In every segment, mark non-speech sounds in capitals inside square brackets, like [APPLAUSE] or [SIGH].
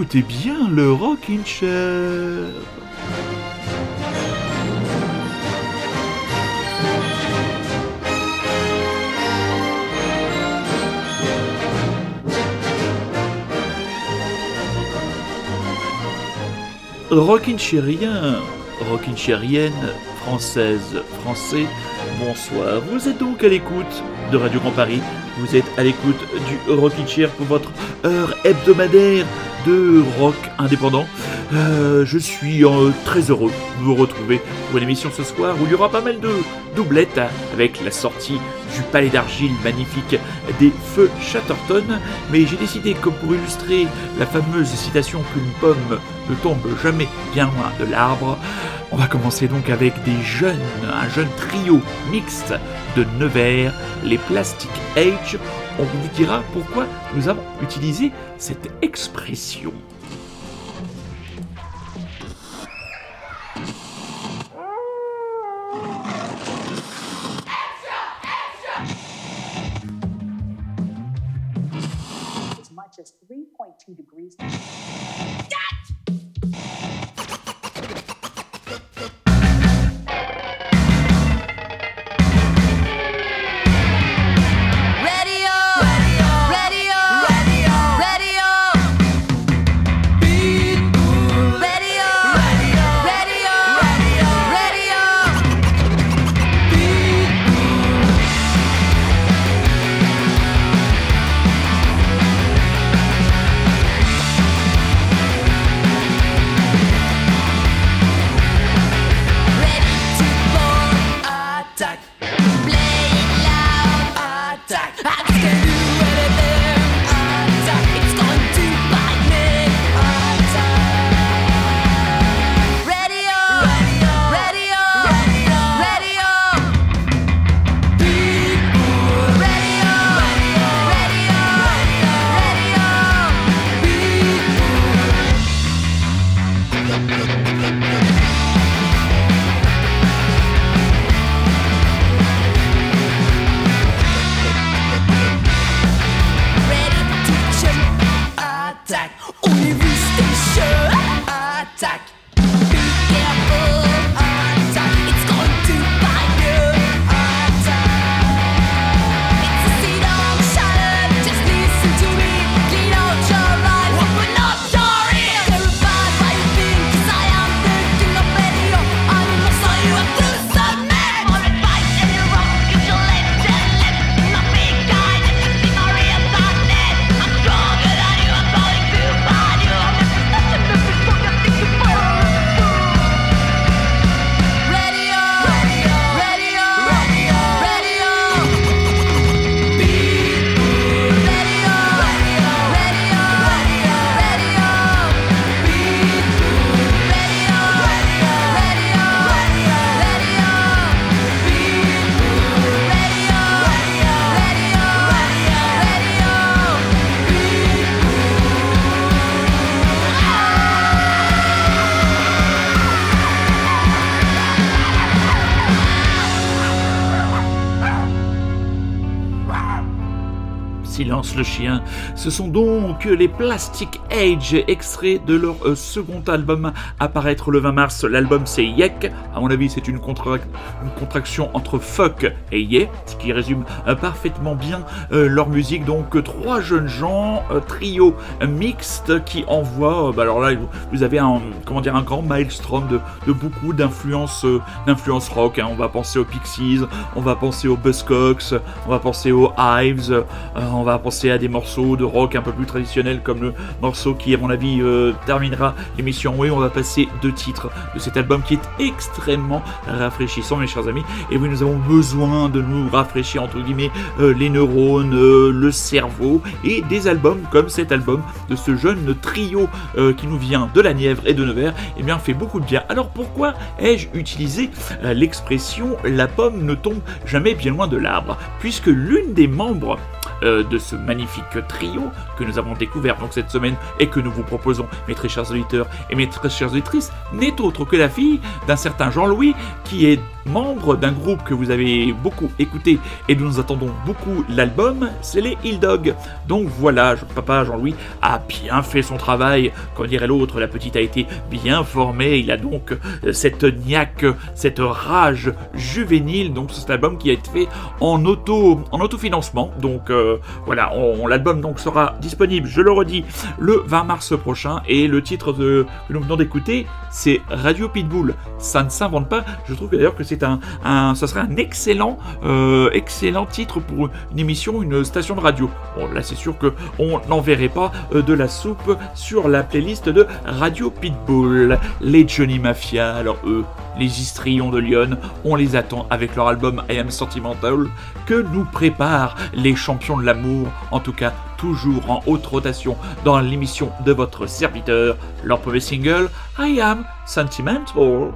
Écoutez bien le Rockin' Chair. Rockin' Chairien, Rockin' Chairienne, française, français, bonsoir. Vous êtes donc à l'écoute de Radio Grand Paris. Vous êtes à l'écoute du Rockin' Chair pour votre heure hebdomadaire de rock indépendant. Euh, je suis euh, très heureux de vous retrouver pour une émission ce soir où il y aura pas mal de doublettes avec la sortie du palais d'argile magnifique des feux Chatterton. Mais j'ai décidé que pour illustrer la fameuse citation qu'une pomme ne tombe jamais bien loin de l'arbre, on va commencer donc avec des jeunes, un jeune trio mixte de Nevers, les Plastic Age. On vous dira pourquoi nous avons utilisé cette expression. Degrees. Le chien. Ce sont donc les Plastic Age, extraits de leur euh, second album à paraître le 20 mars. L'album c'est Yek. À mon avis, c'est une, contra- une contraction entre fuck et yeah, ce qui résume euh, parfaitement bien euh, leur musique. Donc trois jeunes gens, trio mixte qui envoient. euh, bah, alors là, vous- avez un comment dire un grand maelstrom de, de beaucoup d'influences d'influences rock. hein. On va penser aux Pixies, on va penser aux Buzzcocks, on va penser aux Hives, on va penser à des morceaux de rock un peu plus traditionnels comme le morceau qui, à mon avis, euh, terminera l'émission. Oui, on va passer deux titres de cet album qui est extrêmement rafraîchissant, mes chers amis. Et oui, nous avons besoin de nous rafraîchir, entre guillemets, euh, les neurones, euh, le cerveau, et des albums comme cet album de ce jeune trio qui nous vient de la Nièvre et de Nevers, eh bien, fait beaucoup de bien. Alors pourquoi ai-je utilisé l'expression la pomme ne tombe jamais bien loin de l'arbre Puisque l'une des membres euh, de ce magnifique trio que nous avons découvert donc cette semaine et que nous vous proposons, mes très chers auditeurs et mes très chères auditrices, n'est autre que la fille d'un certain Jean-Louis qui est membre d'un groupe que vous avez beaucoup écouté et dont nous attendons beaucoup l'album, c'est les Hill Dog. Donc voilà, papa Jean-Louis a bien fait son travail. Comme dirait l'autre, la petite a été bien formée. Il a donc euh, cette niaque, cette rage juvénile. Donc c'est un album qui a été fait en auto, en autofinancement. Donc euh, voilà, l'album sera disponible, je le redis, le 20 mars prochain. Et le titre que nous venons d'écouter, c'est Radio Pitbull. Ça ne s'invente pas. Je trouve d'ailleurs que un, un, ça serait un excellent, euh, excellent titre pour une émission, une station de radio. Bon, là, c'est sûr que on n'enverrait pas euh, de la soupe sur la playlist de Radio Pitbull. Les Johnny Mafia, alors eux, les histrions de Lyon, on les attend avec leur album I Am Sentimental que nous préparent les champions de l'amour, en tout cas toujours en haute rotation dans l'émission de votre serviteur, leur premier single I Am Sentimental.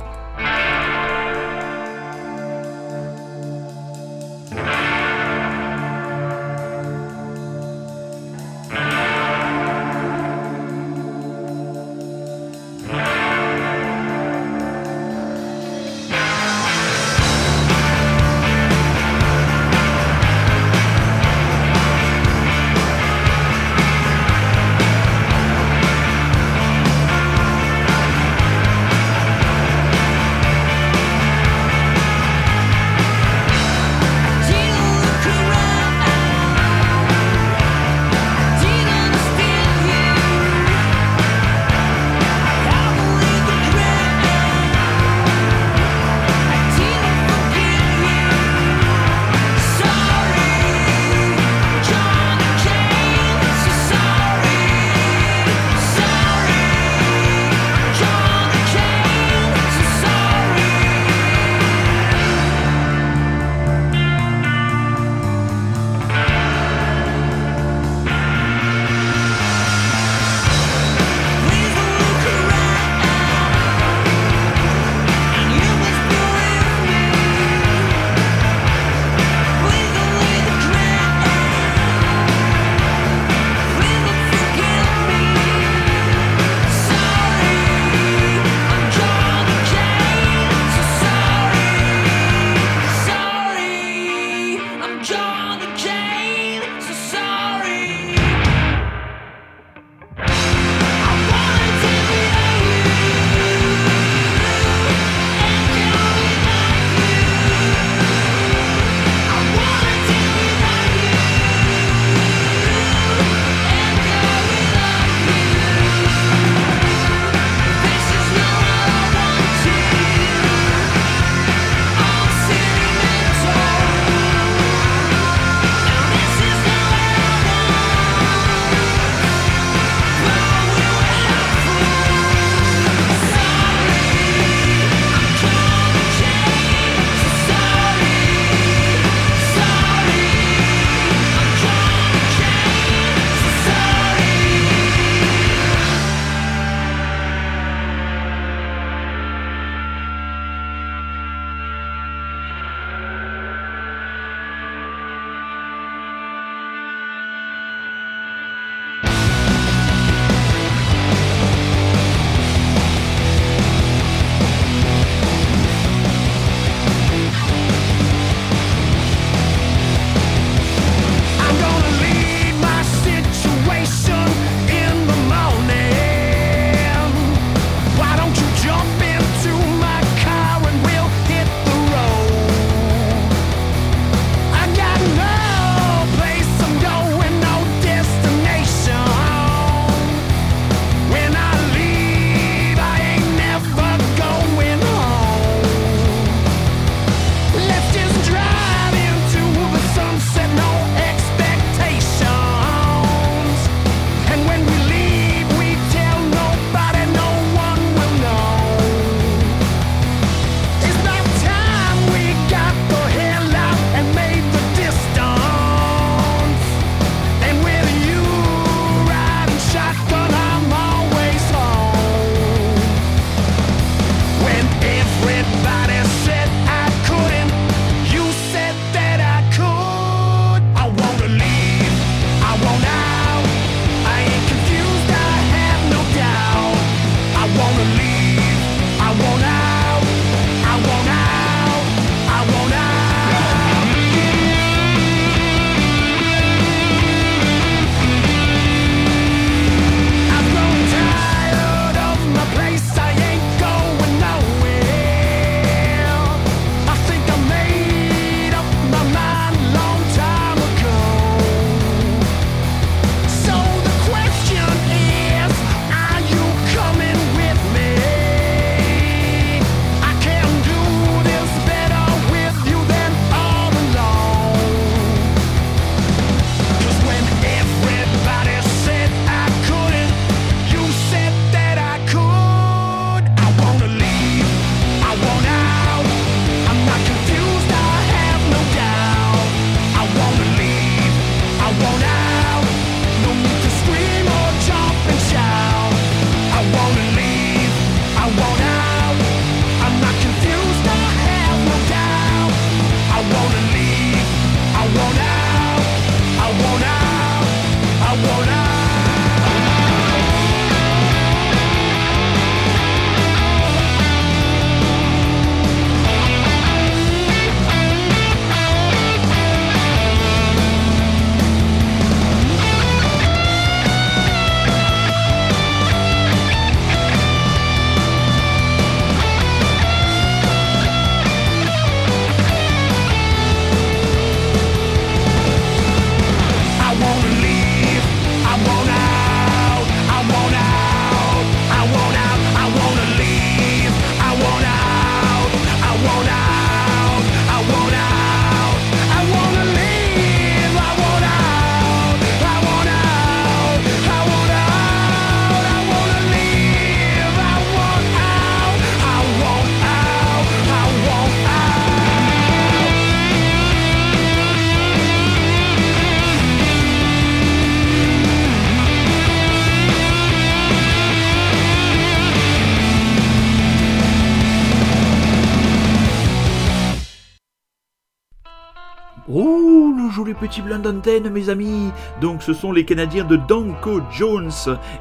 Petit blanc d'antenne, mes amis Donc, ce sont les Canadiens de Danko Jones,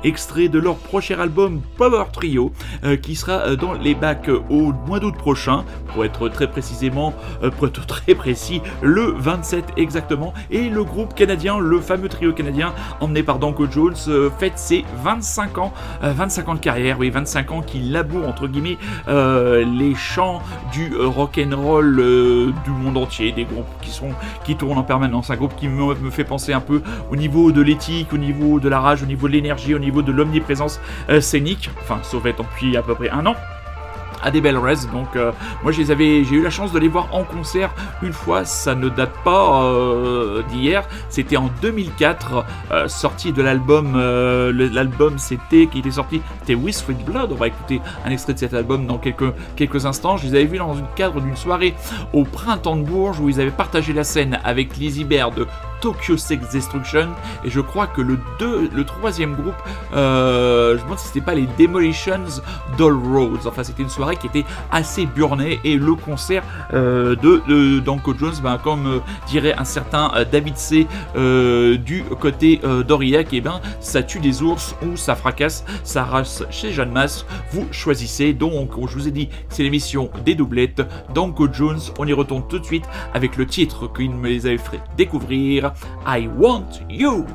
extrait de leur prochain album Power Trio, euh, qui sera euh, dans les bacs euh, au mois d'août prochain, pour être très précisément, euh, [LAUGHS] très précis, le 27 exactement. Et le groupe canadien, le fameux trio canadien, emmené par Danko Jones, euh, fête ses 25 ans, euh, 25 ans de carrière, oui, 25 ans qui laboure, entre guillemets, les chants du rock and roll du monde entier, des groupes qui sont qui tournent en permanence, un groupe qui me, fait penser un peu au niveau de l'éthique, au niveau de la rage, au niveau de l'énergie, au niveau de l'omniprésence euh, scénique, enfin sauf être depuis à peu près un an à des belles res. Donc euh, moi je j'ai eu la chance de les voir en concert une fois. Ça ne date pas euh, d'hier. C'était en 2004, euh, sorti de l'album. l'album c'était qui était sorti, c'était With Sweet Blood. On va écouter un extrait de cet album dans quelques quelques instants. Je les avais vus dans le cadre d'une soirée au printemps de Bourges où ils avaient partagé la scène avec Lizzie Bear de Tokyo Sex Destruction et je crois que le deux, le troisième groupe, euh, je me demande si c'était pas les Demolitions Doll Roads. Enfin, c'était une soirée qui était assez burnée et le concert euh, de, Danko Jones, ben, comme euh, dirait un certain euh, David C du côté d'Aurillac, et ben ça tue des ours ou ça fracasse sa race chez Jeanne Masse. Vous choisissez. Donc, je vous ai dit, c'est l'émission des doublettes. Danko Jones, on y retourne tout de suite avec le titre qu'il me les avait fait découvrir. I Want You.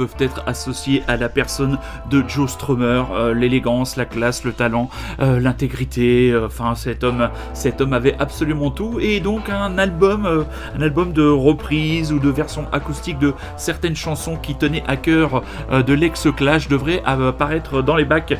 Peuvent être associés à la personne de Joe Strummer, euh, l'élégance, la classe, le talent, euh, l'intégrité. euh, Enfin, cet homme, cet homme avait absolument tout. Et donc un album, un album de reprise ou de version acoustique de certaines chansons qui tenaient à cœur de l'ex-Clash devrait apparaître dans les bacs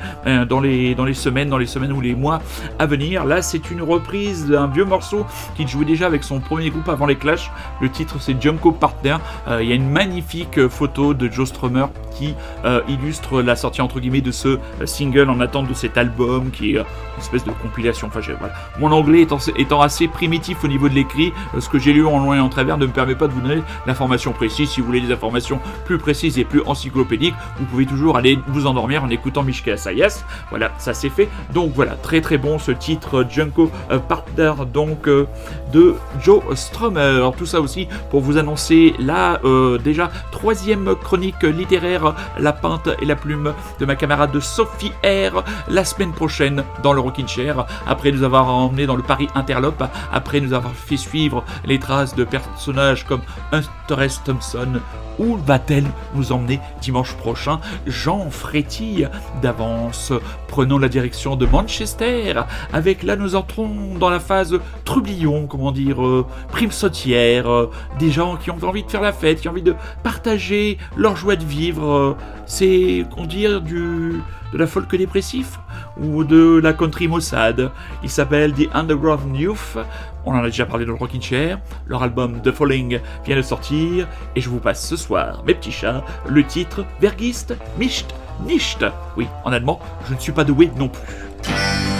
dans les semaines, dans les semaines ou les mois à venir. Là, c'est une reprise d'un vieux morceau qu'il jouait déjà avec son premier groupe avant les Clash. Le titre, c'est Junko Partner. Il y a une magnifique photo de Joe Strummer qui euh, illustre la sortie entre guillemets de ce euh, single en attente de cet album qui est euh, une espèce de compilation. Enfin, voilà. Mon anglais étant, assez primitif au niveau de l'écrit, ce que j'ai lu en loin et en travers ne me permet pas de vous donner l'information précise. Si vous voulez des informations plus précises et plus encyclopédiques, vous pouvez toujours aller vous endormir en écoutant Mishka Sayas. Voilà, ça c'est fait. Donc voilà, très très bon ce titre Junko Partner donc de Joe Strummer. Tout ça aussi pour vous annoncer la déjà troisième chronique littéraire La Pinte et la Plume de ma camarade Sophie R la semaine prochaine dans le Rockin' Chair. Après nous avoir emmené dans le Paris Interlope, après nous avoir fait suivre les traces de personnages comme Hunter S. Thompson. Où va-t-elle nous emmener dimanche prochain? Jean frétille d'avance. Prenons la direction de Manchester. Avec là, nous entrons dans la phase trublion, comment dire, euh, prime sautière. euh, des gens qui ont envie de faire la fête, qui ont envie de partager leur de vivre. euh, c'est, qu'on dire, du de la folk dépressif ou de la country maussade. Il s'appelle The Underground Youth. On en a déjà parlé dans le Rockin' Chair. Leur album The Falling vient de sortir et je vous passe ce soir, mes petits chats, le titre Vergist Mischt Nicht. Oui, en allemand, je ne suis pas doué non plus.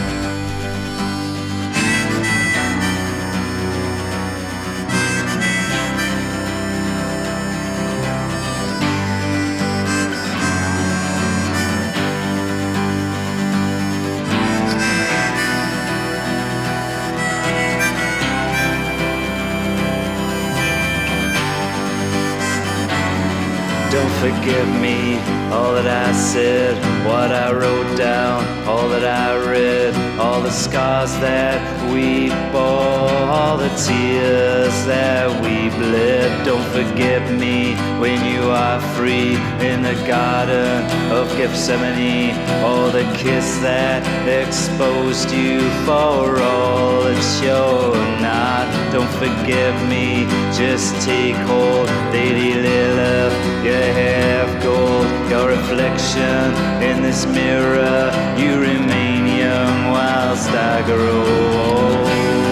Forgive me, all that I said, what I wrote down, all that I read, all the scars that we bore, all the tears that we bled. Don't forgive me when you are free in the garden of Gethsemane, or the kiss that exposed you for all that you're not. Don't forgive me, just take hold, Lady Lilith, you have gold, your reflection in this mirror. You remain young whilst I grow old.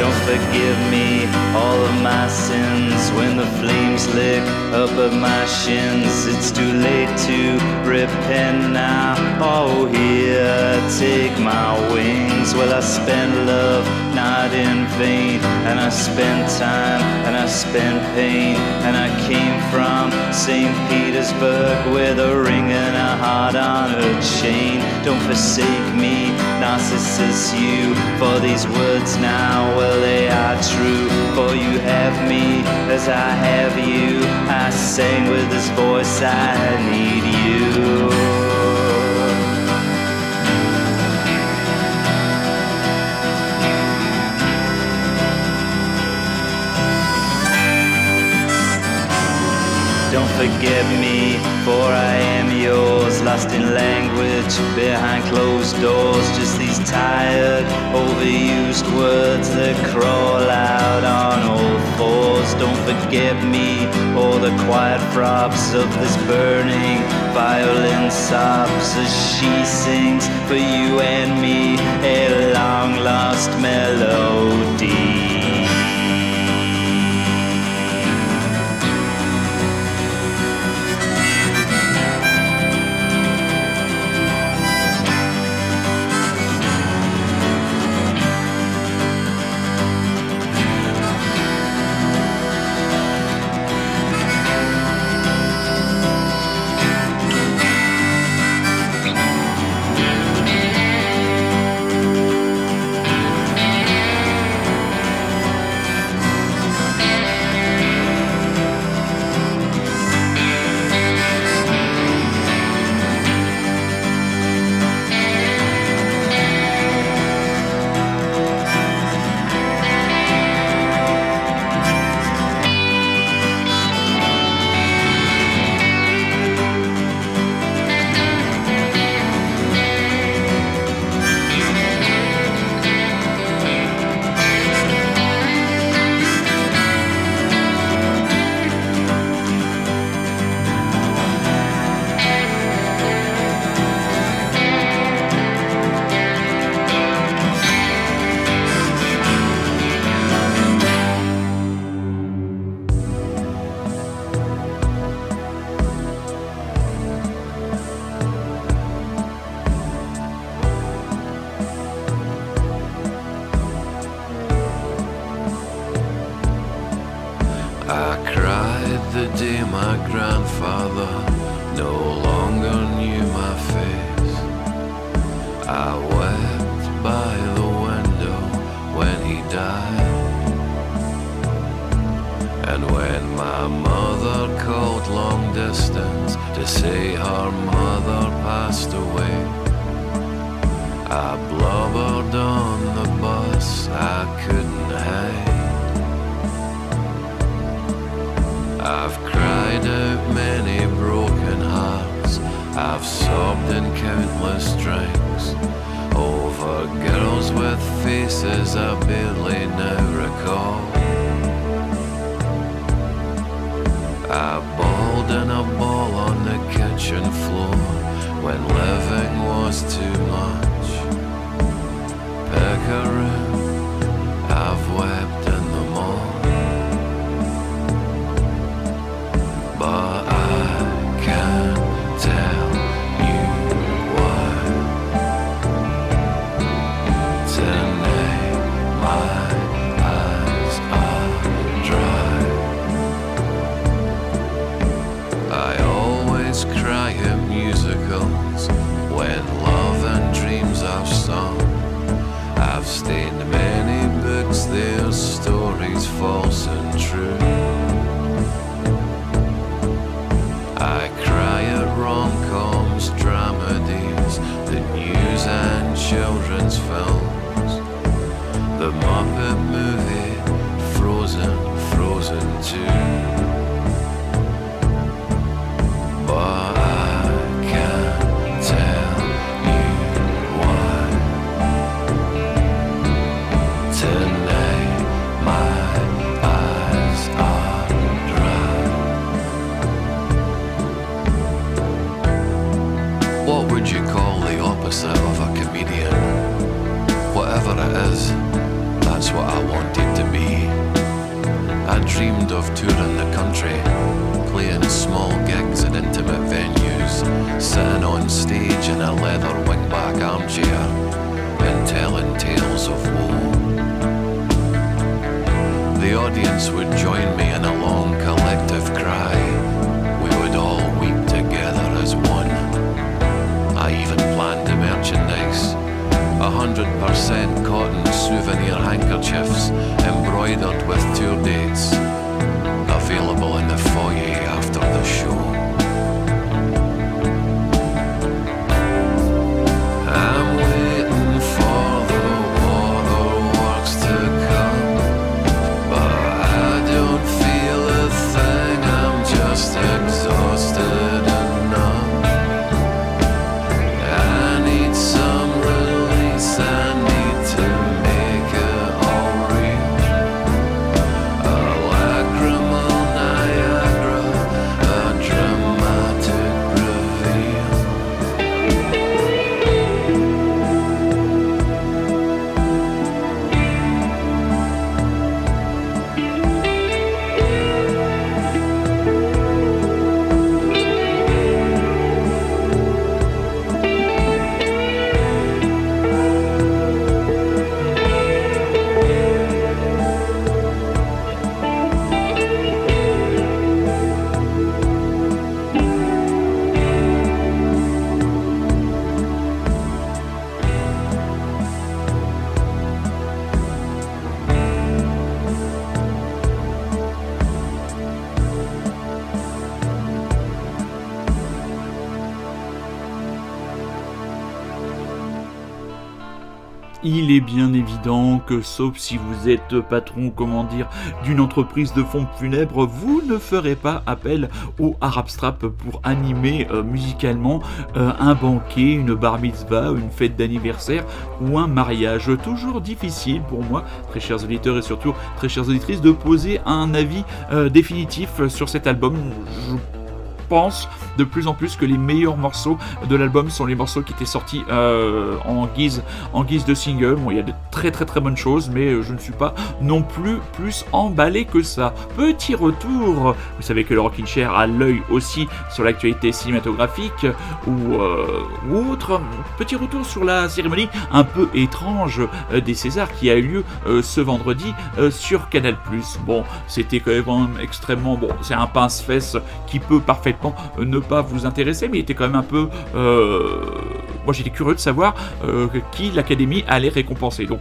Don't forgive me all of my sins when the flames lick up at my shins. It's too late to repent now. Oh, here, take my wings. Well, I spent love not in vain, and I spent time and I spent pain, and I came from St. Petersburg with a ring and a heart on a chain. Don't forsake me, Narcissus, you, for these words now, well, they are true. For you have me as I have you. I sang with this voice, I need you. Forget me, for I am yours, lost in language behind closed doors. Just these tired, overused words that crawl out on all fours. Don't forget me, or the quiet throbs of this burning violin sobs as she sings for you and me a long lost melody. Cried the day my grandfather no longer knew my face. I wept by the window when he died. And when my mother called long distance to say her mother passed away, I blubbered on the bus, I couldn't I've sobbed in countless drinks over girls with faces I barely now recall. I bawled in a ball on the kitchen floor when living was too much. Pick a room, Est bien évident que, sauf si vous êtes patron, comment dire, d'une entreprise de fonds funèbres, vous ne ferez pas appel au Arab Strap pour animer euh, musicalement euh, un banquet, une bar mitzvah, une fête d'anniversaire ou un mariage. Toujours difficile pour moi, très chers auditeurs et surtout très chères auditrices, de poser un avis euh, définitif sur cet album. Je pense de plus en plus que les meilleurs morceaux de l'album sont les morceaux qui étaient sortis euh, en, guise, en guise de single. Bon, il y a de très très très bonnes choses, mais euh, je ne suis pas non plus plus emballé que ça. Petit retour, vous savez que le Rockin' Chair a l'œil aussi sur l'actualité cinématographique ou, euh, ou autre. Petit retour sur la cérémonie un peu étrange des Césars qui a eu lieu ce vendredi sur Canal+. Bon, c'était quand même extrêmement bon. C'est un pince-fesse qui peut parfaitement euh, ne pas vous intéresser, mais il était quand même un peu. euh, Moi, j'étais curieux de savoir euh, qui l'Académie allait récompenser. Donc,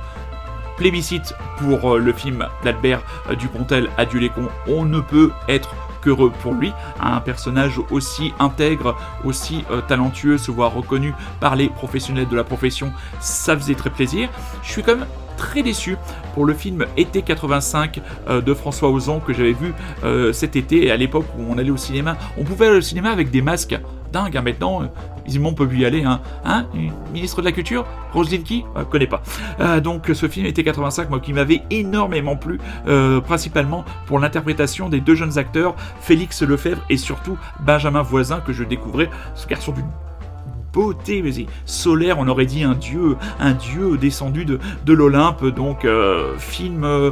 plébiscite pour le film d'Albert Dupontel, Adieu les. On ne peut être qu'heureux pour lui. Un personnage aussi intègre, aussi talentueux, se voir reconnu par les professionnels de la profession, ça faisait très plaisir. Je suis quand même très déçu pour le film Été 85 euh, de François Ozon que j'avais vu euh, cet été à l'époque où on allait au cinéma. On pouvait aller au cinéma avec des masques. Dingue, hein, maintenant, euh, visiblement on peut y aller. Hein, hein Ministre de la Culture? Roselyne qui? Pas. Donc ce film Été 85, moi qui m'avait énormément plu, principalement pour l'interprétation des deux jeunes acteurs, Félix Lefebvre et surtout Benjamin Voisin que je découvrais, ce garçon d'une beauté, mais solaire, on aurait dit un dieu, un dieu descendu de, l'Olympe. Donc, euh, film euh,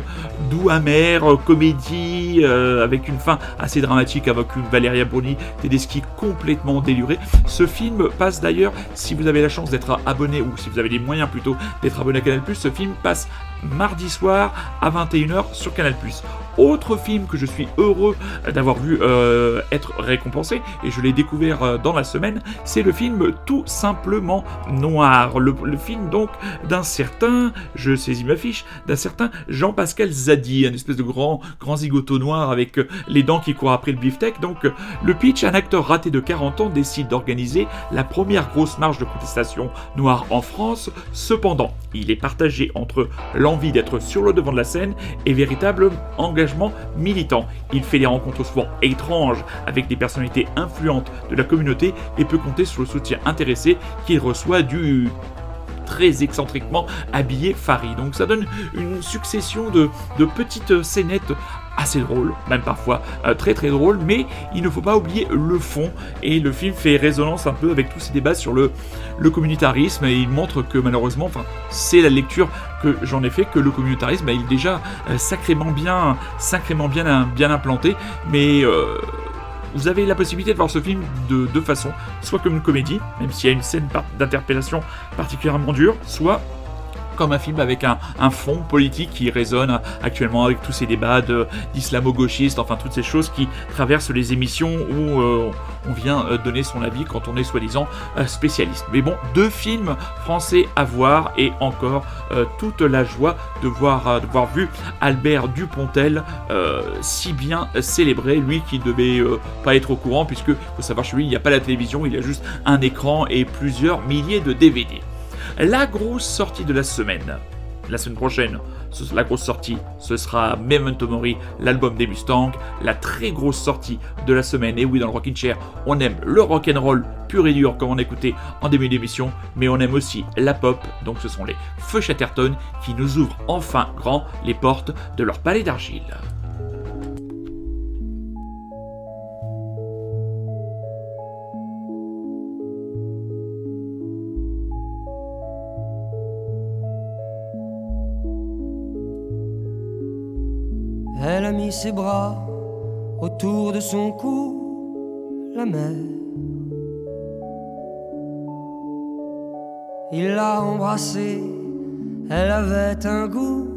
doux, amer, euh, comédie, avec une fin assez dramatique, avec une Valéria Bruni Tedeschi complètement délurée. Ce film passe d'ailleurs, si vous avez la chance d'être abonné, ou si vous avez les moyens plutôt d'être abonné à Canal+, ce film passe mardi soir à 21h sur Canal+. Autre film que je suis heureux d'avoir vu euh, être récompensé, et je l'ai découvert euh, dans la semaine, c'est le film Tout simplement noir. Le, film donc d'un certain, je saisis ma fiche, d'un certain Jean-Pascal Zadi, un espèce de grand, grand zigoto noir avec euh, les dents qui courent après le beefsteak. Donc le pitch, un acteur raté de 40 ans décide d'organiser la première grosse marche de contestation noire en France. Cependant, il est partagé entre l'envie d'être sur le devant de la scène et véritable engagement militant. Il fait des rencontres souvent étranges avec des personnalités influentes de la communauté et peut compter sur le soutien intéressé qu'il reçoit du très excentriquement habillé Farid. Donc ça donne une succession de, de petites scénettes assez drôles, même parfois euh, très très drôles, mais il ne faut pas oublier le fond, et le film fait résonance un peu avec tous ces débats sur le, le communautarisme, et il montre que malheureusement, c'est la lecture que j'en ai fait, que le communautarisme, bah, est déjà euh, sacrément bien, sacrément bien, bien implanté, mais... euh, vous avez la possibilité de voir ce film de deux façons, soit comme une comédie, même s'il y a une scène d'interpellation particulièrement dure, soit comme un film avec un, fond politique qui résonne actuellement avec tous ces débats d'islamo-gauchistes, enfin toutes ces choses qui traversent les émissions où euh, on vient euh, donner son avis quand on est soi-disant euh, spécialiste. Mais bon, deux films français à voir et encore toute la joie de voir, de voir vu Albert Dupontel si bien célébré, lui qui devait pas être au courant puisque faut savoir chez lui il n'y a pas la télévision, il y a juste un écran et plusieurs milliers de DVD. La grosse sortie de la semaine. La semaine prochaine, la grosse sortie, ce sera Memento Mori, l'album des Mustangs. La très grosse sortie de la semaine. Et oui, dans le Rockin' Chair, on aime le rock'n'roll pur et dur, comme on écoutait en début d'émission, mais on aime aussi la pop. Donc ce sont les Feux Chatterton qui nous ouvrent enfin grand les portes de leur palais d'argile. A mis ses bras autour de son cou, la mer. Il l'a embrassée, elle avait un goût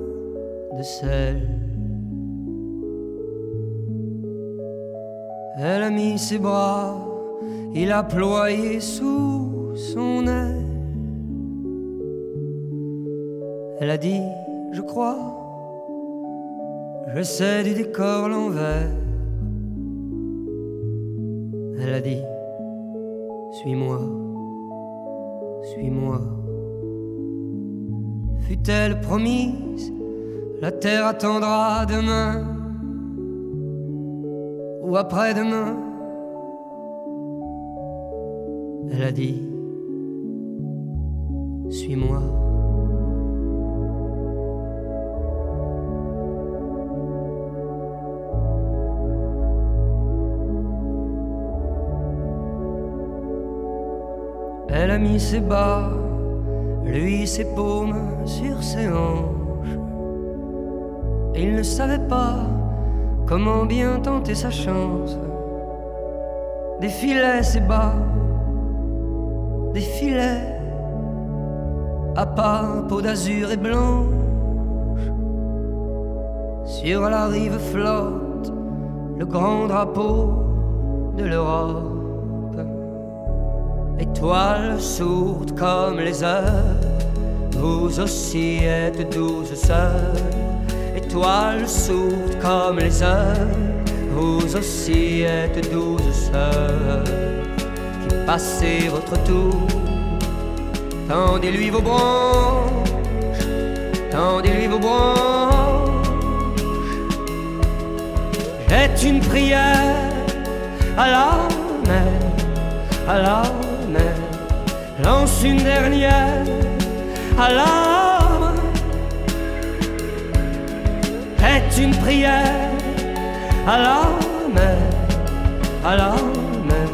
de sel. Elle a mis ses bras, il a ployé sous son aile. Elle a dit, je crois, je sais du décor l'envers. Elle a dit Suis-moi, suis-moi. Fut-elle promise La terre attendra demain ou après-demain? Elle a dit Suis-moi. Elle a bas, lui ses paumes sur ses hanches. Et il ne savait pas comment bien tenter sa chance. Défilait ses bas, défilait à pas peau d'azur et blanche. Sur la rive flotte le grand drapeau de l'Europe. Étoiles sourdes comme les heures, vous aussi êtes douze sœurs. Étoiles sourdes comme les heures, vous aussi êtes douze sœurs. Qui passez votre tour, tendez-lui vos branches, tendez-lui vos branches. Jette une prière à la mer, à la. Lance une dernière mer. Jette une prière à la mer, à la mer.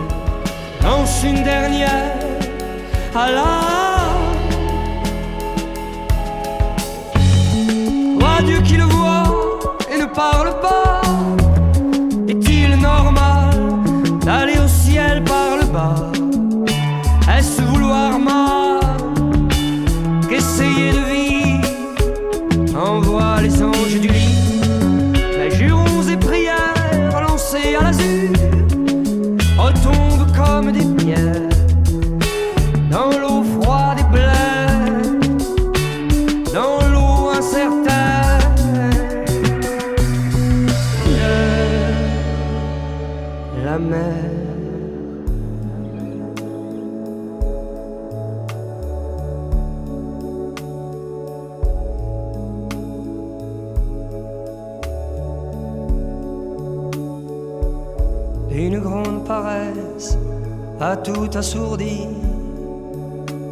Lance une dernière à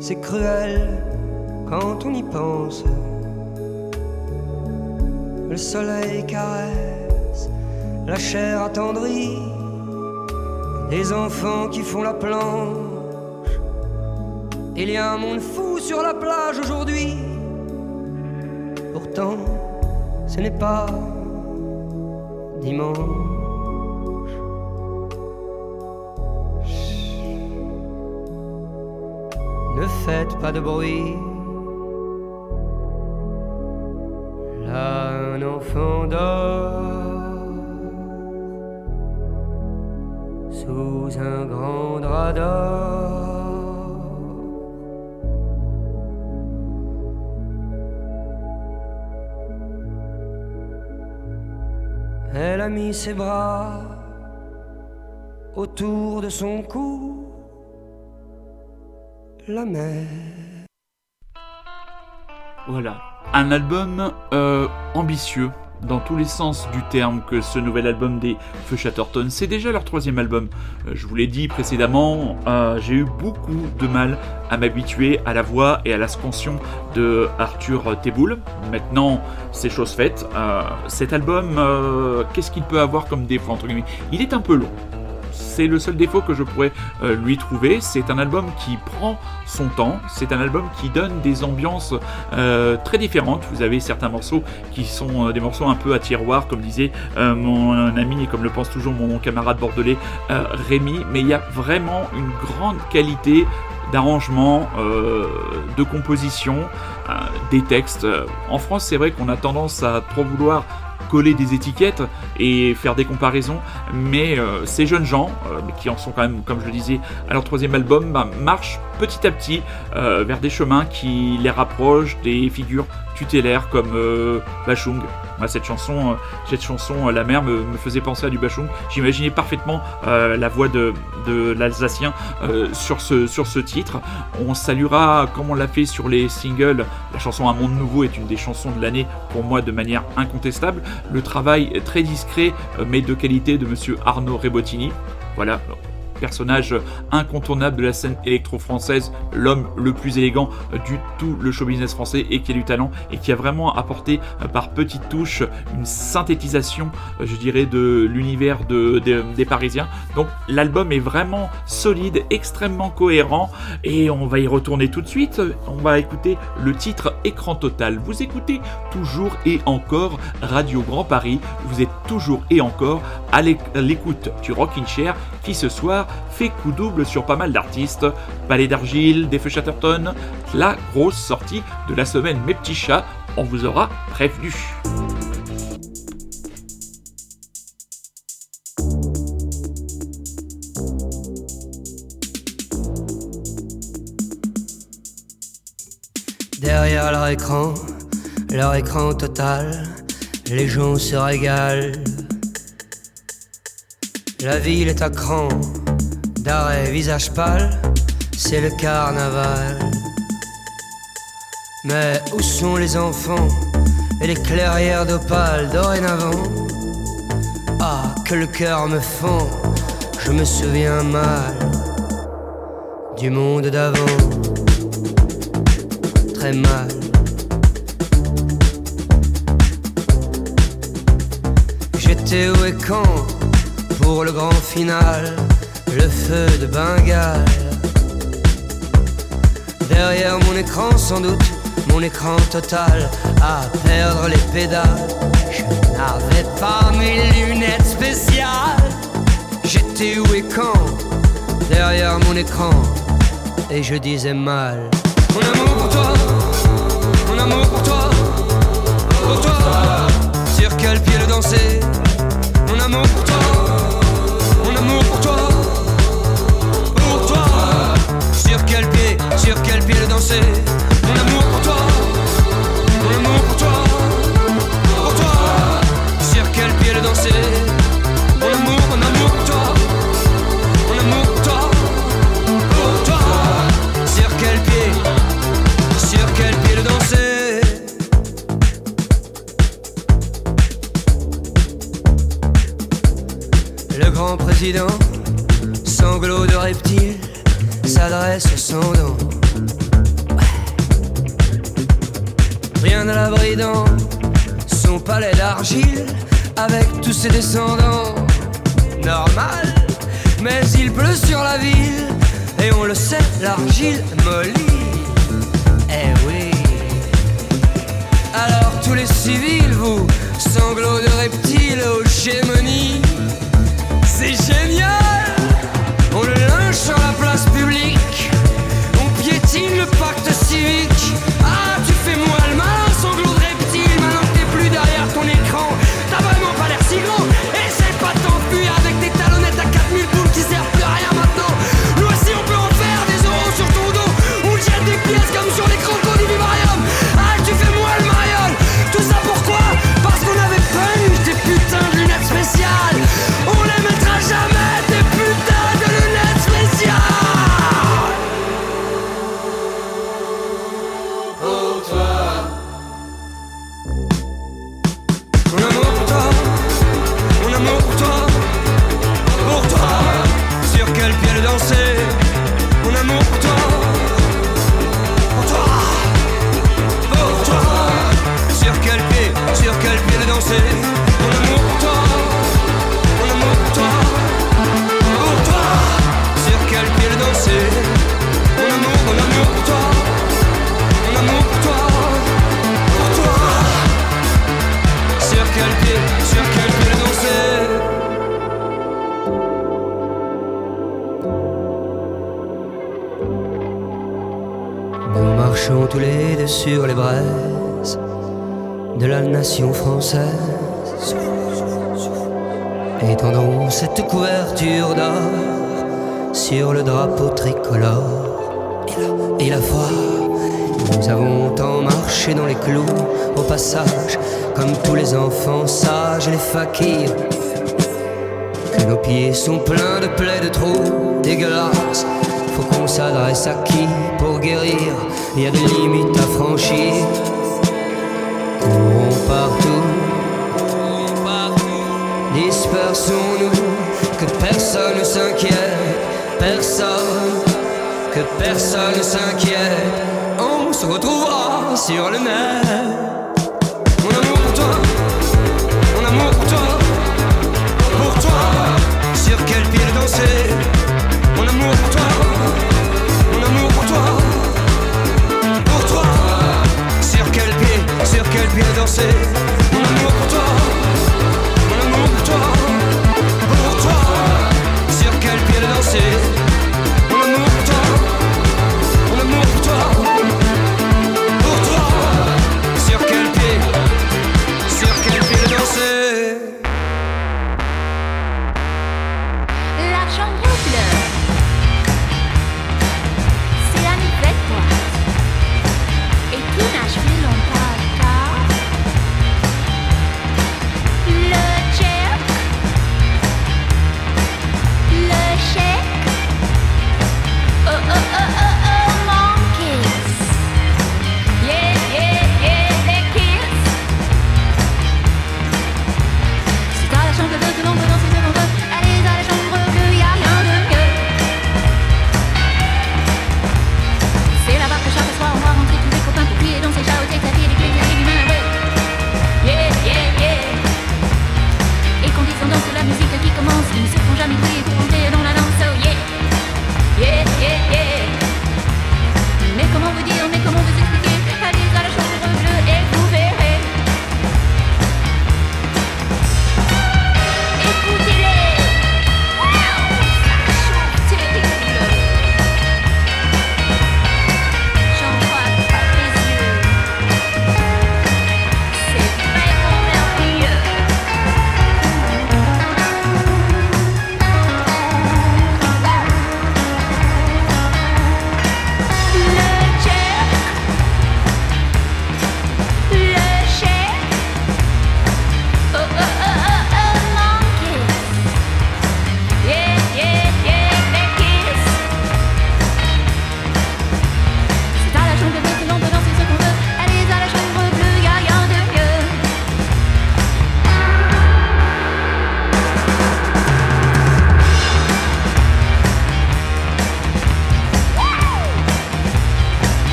C'est cruel quand on y pense. Le soleil caresse la chair attendrie des enfants qui font la planche. Il y a un monde fou sur la plage aujourd'hui. Pourtant, ce n'est pas dimanche. Faites pas de bruit. Là, un enfant dort sous un grand drap d'or. Elle a mis ses bras autour de son cou. La mer. Voilà, un album euh, ambitieux dans tous les sens du terme que ce nouvel album des Feu Chatterton. C'est déjà leur troisième album. Euh, je vous l'ai dit précédemment, euh, j'ai eu beaucoup de mal à m'habituer à la voix et à la scansion de Arthur Teboul. Maintenant, c'est chose faite. Cet album, qu'est-ce qu'il peut avoir comme défaut entre guillemets? Il est un peu long. C'est le seul défaut que je pourrais euh, lui trouver. C'est un album qui prend son temps. C'est un album qui donne des ambiances euh, très différentes. Vous avez certains morceaux qui sont euh, des morceaux un peu à tiroir, comme disait mon ami et comme le pense toujours mon camarade bordelais Rémi. Mais il y a vraiment une grande qualité d'arrangement, de composition, des textes. En France, c'est vrai qu'on a tendance à trop vouloir coller des étiquettes et faire des comparaisons, mais euh, ces jeunes gens, euh, qui en sont quand même, comme je le disais, à leur troisième album, bah, marchent petit à petit euh, vers des chemins qui les rapprochent des figures comme euh, Bachung. Cette chanson, euh, cette chanson, euh, La mer, me, faisait penser à du Bachung. J'imaginais parfaitement la voix de, l'Alsacien sur, ce, titre. On saluera, comme on l'a fait sur les singles, la chanson Un monde nouveau est une des chansons de l'année pour moi de manière incontestable. Le travail très discret mais de qualité de monsieur Arnaud Rebottini. Voilà, personnage incontournable de la scène électro-française, l'homme le plus élégant euh, du tout le show business français et qui a du talent et qui a vraiment apporté euh, par petites touches une synthétisation, euh, je dirais, de l'univers de, des- Parisiens. Donc l'album est vraiment solide, extrêmement cohérent et on va y retourner tout de suite. On va écouter le titre Écran Total. Vous écoutez toujours et encore Radio Grand Paris. Vous êtes toujours et encore à l'écoute du Rockin' Chair qui ce soir fait coup double sur pas mal d'artistes. Palais d'Argile, des Feux Chatterton, la grosse sortie de la semaine Mes Petits Chats, on vous aura prévenu. Derrière leur écran, leur écran total, les gens se régalent. La ville est à cran, d'arrêt visage pâle, c'est le carnaval. Mais où sont les enfants et les clairières d'opale dorénavant? Ah, que le cœur me fend, je me souviens mal du monde d'avant très mal. J'étais où et quand pour le grand final, le feu de Bengale. Derrière mon écran sans doute, mon écran total à perdre les pédales. Je n'avais pas mes lunettes spéciales. J'étais où et quand derrière mon écran? Et je disais mal. Mon amour pour toi, mon amour pour toi, pour toi. Sur quel pied le danser? Mon amour pour toi, mon amour pour toi, sur quel pied danser Mon amour pour toi, mon amour pour toi, pour toi. Sur quel pied le danser Mon amour, mon amour pour toi, mon amour pour toi, pour toi. Sur quel pied sur quel pied le danser Le grand président, palais d'argile avec tous ses descendants. Normal, mais il pleut sur la ville et on le sait, l'argile mollit. Eh oui. Alors tous les civils, vous, sanglots de reptiles aux gémonies, c'est génial. On le linge sur la place publique, on piétine le pacte civique. Tous les deux sur les braises de la nation française. Étendons cette couverture d'or sur le drapeau tricolore. Et la, foi, nous avons tant marché dans les clous au passage, comme tous les enfants sages et les fakirs. Que nos pieds sont pleins de plaies de trous dégueulasses. Faut qu'on s'adresse à qui pour guérir? Il y a des limites à franchir. Courons partout. Dispersons-nous, que personne ne s'inquiète, personne, que personne ne s'inquiète. On se retrouvera sur le net. Mon amour pour toi, mon amour pour toi, pour toi. Sur quel pied danser? Mon amour le danser Mon amour pour toi, mon amour pour toi, pour toi. Sur quel pied le danser?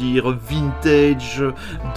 Vintage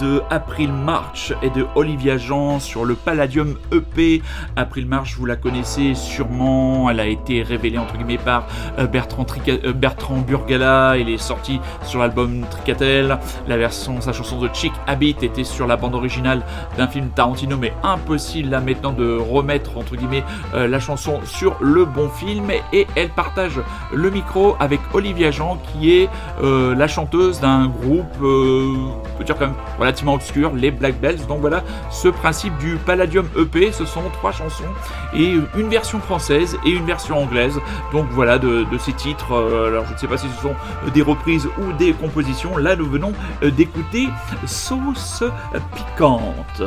de April March et de Olivia Jean sur le Palladium EP. April March, vous la connaissez sûrement, elle a été révélée entre guillemets par euh, Bertrand, Trica- euh, Bertrand Burgala, elle est sortie sur l'album Tricatel. La version, sa chanson de Chick Habit était sur la bande originale d'un film Tarantino, mais impossible là maintenant de remettre entre guillemets euh, la chanson sur le bon film. Et elle partage le micro avec Olivia Jean, qui est la chanteuse d'un groupe, euh, on peut dire quand même relativement obscur, les Black Bells. Donc voilà, ce principe du Palladium EP, ce sont trois chansons et une version française et une version anglaise. Donc voilà de, de ces titres. euh, alors je ne sais pas si ce sont des reprises ou des compositions. Là, nous venons euh, d'écouter Sauce piquante.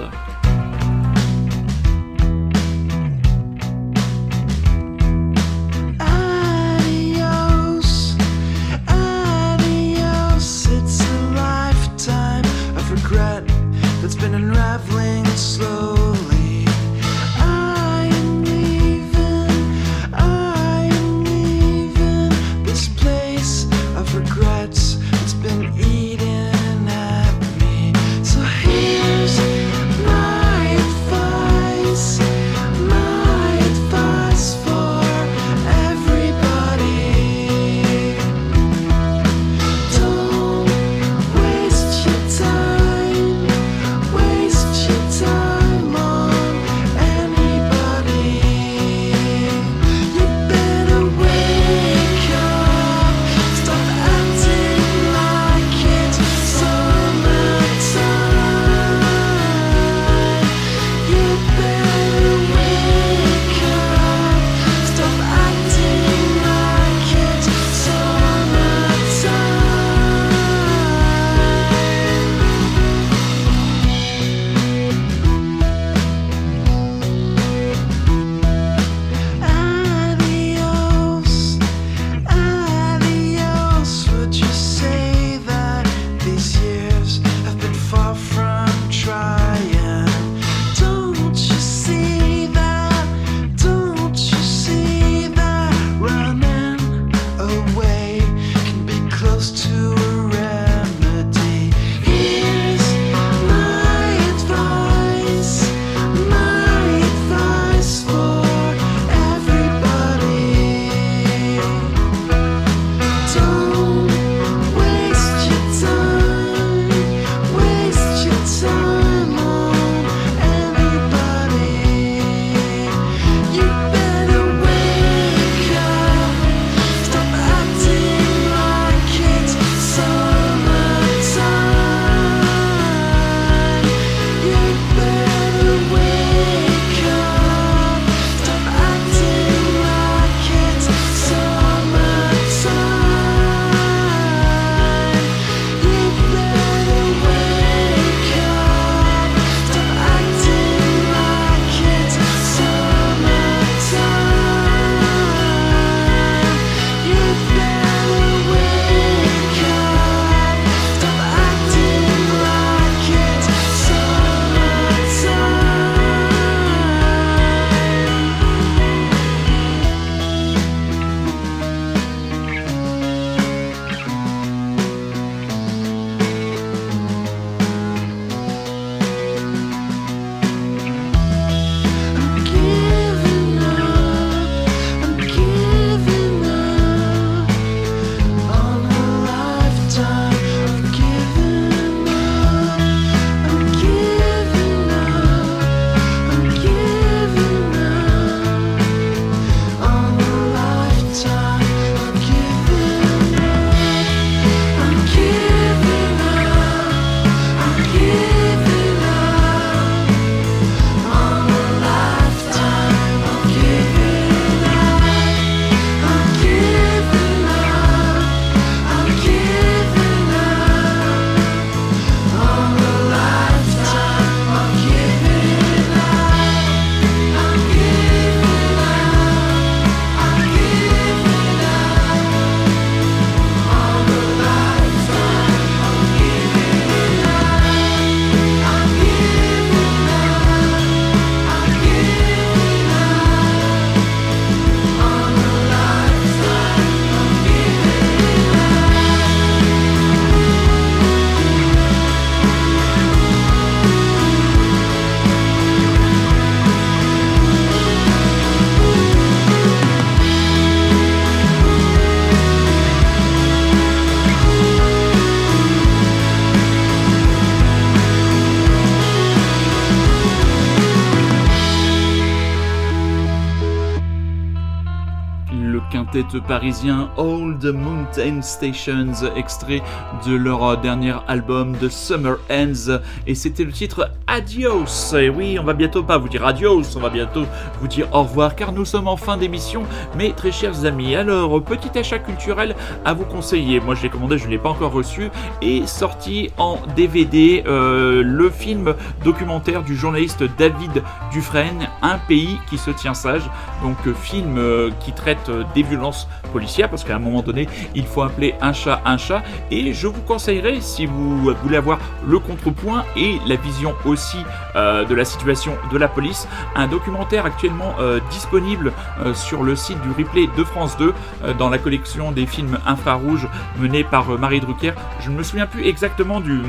Parisien Old Mountain Stations, extrait de leur dernier album The Summer Ends, et c'était le titre Adios. Et oui, on va bientôt pas vous dire adios, on va bientôt vous dire au revoir, car nous sommes en fin d'émission, mes très chers amis. Alors, petit achat culturel à vous conseiller. Moi, je l'ai commandé, je ne l'ai pas encore reçu, et sorti en DVD euh, le film documentaire du journaliste David Dufresne, Un pays qui se tient sage. Donc, euh, film euh, qui traite des violences policières, parce qu'à un moment donné, il faut appeler un chat un chat. Et je vous conseillerais, si vous voulez avoir le contrepoint et la vision aussi euh, de la situation de la police, un documentaire actuellement euh, disponible euh, sur le site du replay de France 2 euh, dans la collection des films infrarouges menée par Marie Drucker. Je ne me souviens plus exactement du,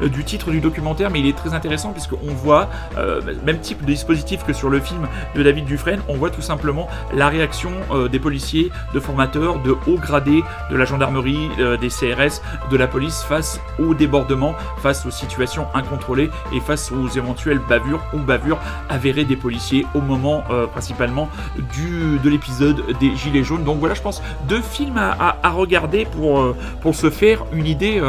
du titre du documentaire, mais il est très intéressant puisqu'on voit, même type de dispositif que sur le film de David Dufresne, on voit tout simplement la réaction des policiers, de formateurs, de hauts gradés de la gendarmerie, euh, des CRS, de la police face aux débordements, face aux situations incontrôlées et face aux éventuelles bavures ou bavures avérées des policiers au moment euh, principalement du, de l'épisode des Gilets jaunes. Donc voilà, je pense deux films à, regarder pour, euh, pour se faire une idée,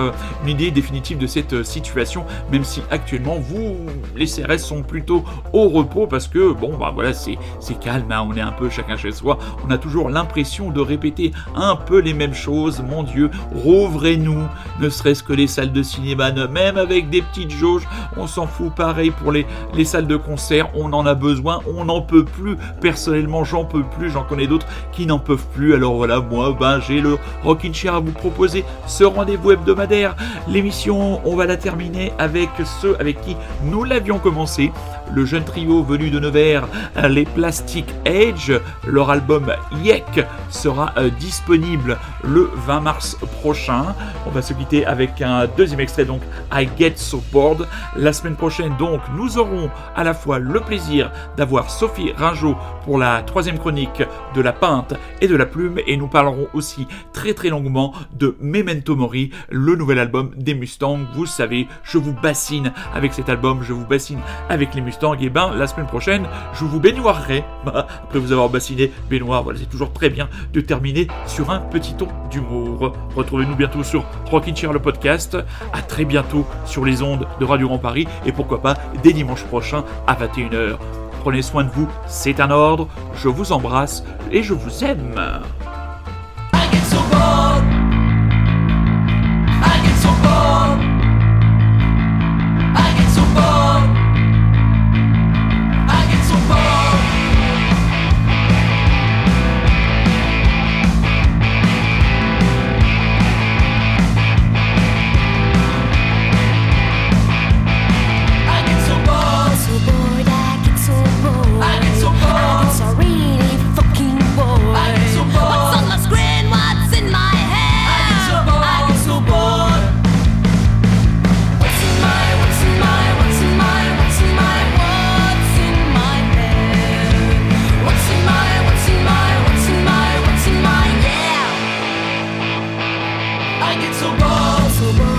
une idée définitive de cette situation, même si actuellement vous, les CRS sont plutôt au repos parce que bon bah voilà c'est c'est calme, hein, on est un peu chacun chez soi, on a toujours l'impression de répéter un peu les mêmes choses. Mon Dieu, rouvrez-nous, ne serait-ce que les salles de cinéma, même avec des petites jauges, on s'en fout. Pareil pour les, les salles de concert, on en a besoin, on n'en peut plus. Personnellement, j'en peux plus, j'en connais d'autres qui n'en peuvent plus. Alors voilà, moi, ben j'ai le Rockin' Chair à vous proposer, ce rendez-vous hebdomadaire. L'émission, on va la terminer avec ceux avec qui nous l'avions commencé. Le jeune trio venu de Nevers, les Plastic Age, leur album Yek sera euh, disponible le 20 mars prochain. On va se quitter avec un deuxième extrait, donc I Get So Bored. La semaine prochaine, donc, nous aurons à la fois le plaisir d'avoir Sophie Ringeau pour la troisième chronique de la peinte et de la plume, et nous parlerons aussi très très longuement de Memento Mori, le nouvel album des Mustangs. Vous savez, je vous bassine avec cet album, je vous bassine avec les Mustangs. Et ben, la semaine prochaine, je vous baignoirerai. [LAUGHS] Après vous avoir bassiné, baignoire, voilà, c'est toujours très de terminer sur un petit ton d'humour. Retrouvez-nous bientôt sur Rockin' Chair le podcast. À très bientôt sur les ondes de Radio Grand Paris et pourquoi pas dès dimanche prochain à 21h. Prenez soin de vous, c'est un ordre. Je vous embrasse et je vous aime. impossible.